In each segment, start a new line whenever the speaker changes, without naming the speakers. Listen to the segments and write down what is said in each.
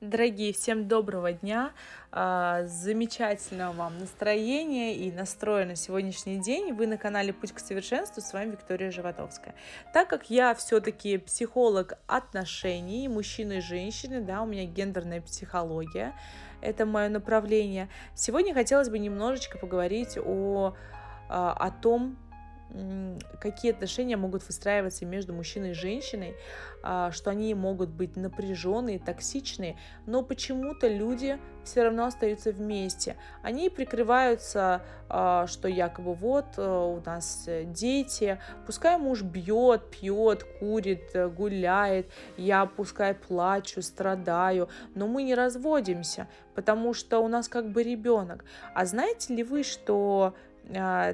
Дорогие, всем доброго дня, а, замечательного вам настроения и настроя на сегодняшний день. Вы на канале Путь к совершенству, с вами Виктория Животовская. Так как я все-таки психолог отношений, мужчины и женщины, да, у меня гендерная психология, это мое направление. Сегодня хотелось бы немножечко поговорить о, а, о том, какие отношения могут выстраиваться между мужчиной и женщиной, а, что они могут быть напряженные, токсичные, но почему-то люди все равно остаются вместе. Они прикрываются, а, что якобы вот э, у нас дети, пускай муж бьет, пьет, курит, э, гуляет, я пускай плачу, страдаю, но мы не разводимся, потому что у нас как бы ребенок. А знаете ли вы, что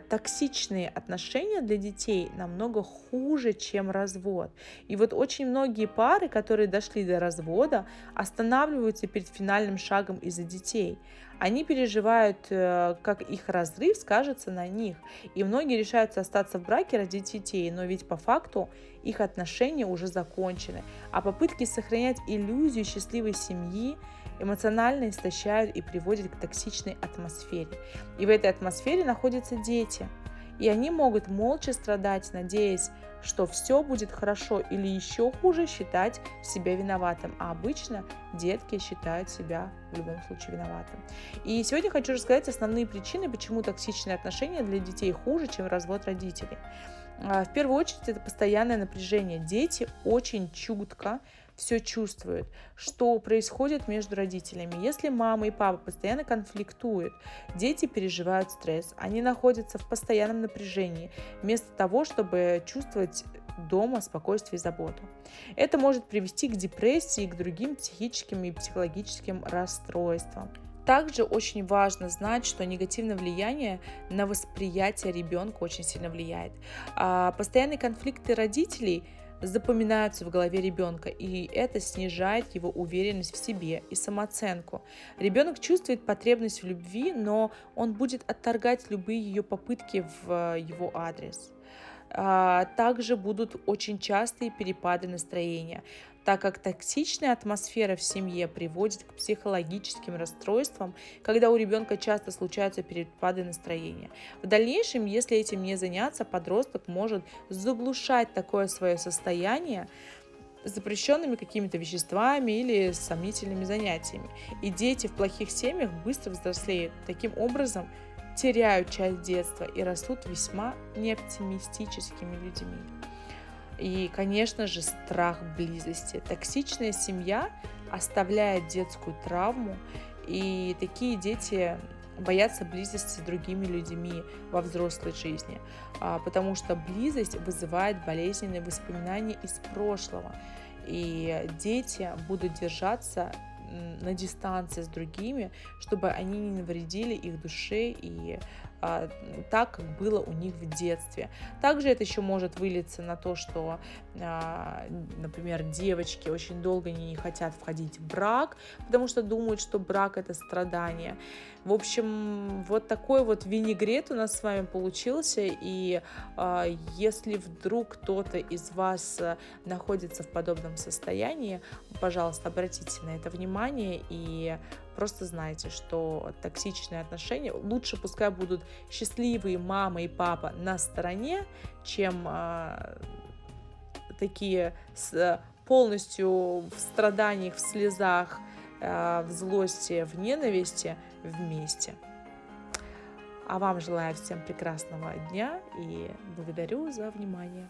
токсичные отношения для детей намного хуже, чем развод. И вот очень многие пары, которые дошли до развода, останавливаются перед финальным шагом из-за детей. Они переживают, э, как их разрыв скажется на них. И многие решаются остаться в браке ради детей, но ведь по факту их отношения уже закончены. А попытки сохранять иллюзию счастливой семьи эмоционально истощают и приводят к токсичной атмосфере. И в этой атмосфере находятся дети. И они могут молча страдать, надеясь, что все будет хорошо или еще хуже считать себя виноватым. А обычно детки считают себя в любом случае виноватым. И сегодня хочу рассказать основные причины, почему токсичные отношения для детей хуже, чем развод родителей. А, в первую очередь это постоянное напряжение. Дети очень чутко все чувствуют, что происходит между родителями. Если мама и папа постоянно конфликтуют, дети переживают стресс, они находятся в постоянном напряжении, вместо того, чтобы чувствовать дома спокойствие и заботу. Это может привести к депрессии и к другим психическим и психологическим расстройствам. Также очень важно знать, что негативное влияние на восприятие ребенка очень сильно влияет. А постоянные конфликты родителей – запоминаются в голове ребенка, и это снижает его уверенность в себе и самооценку. Ребенок чувствует потребность в любви, но он будет отторгать любые ее попытки в его адрес. А, также будут очень частые перепады настроения так как токсичная атмосфера в семье приводит к психологическим расстройствам, когда у ребенка часто случаются перепады настроения. В дальнейшем, если этим не заняться, подросток может заглушать такое свое состояние, запрещенными какими-то веществами или сомнительными занятиями. И дети в плохих семьях быстро взрослеют. Таким образом, теряют часть детства и растут весьма неоптимистическими людьми. И, конечно же, страх близости. Токсичная семья оставляет детскую травму, и такие дети боятся близости с другими людьми во взрослой жизни, а, потому что близость вызывает болезненные воспоминания из прошлого. И дети будут держаться на дистанции с другими, чтобы они не навредили их душе и а, так, как было у них в детстве. Также это еще может вылиться на то, что, а, например, девочки очень долго не хотят входить в брак, потому что думают, что брак это страдание. В общем, вот такой вот винегрет у нас с вами получился, и а, если вдруг кто-то из вас находится в подобном состоянии, пожалуйста, обратите на это внимание и Просто знайте, что токсичные отношения лучше пускай будут счастливые мама и папа на стороне, чем э, такие с, полностью в страданиях, в слезах, э, в злости, в ненависти вместе. А вам желаю всем прекрасного дня и благодарю за внимание.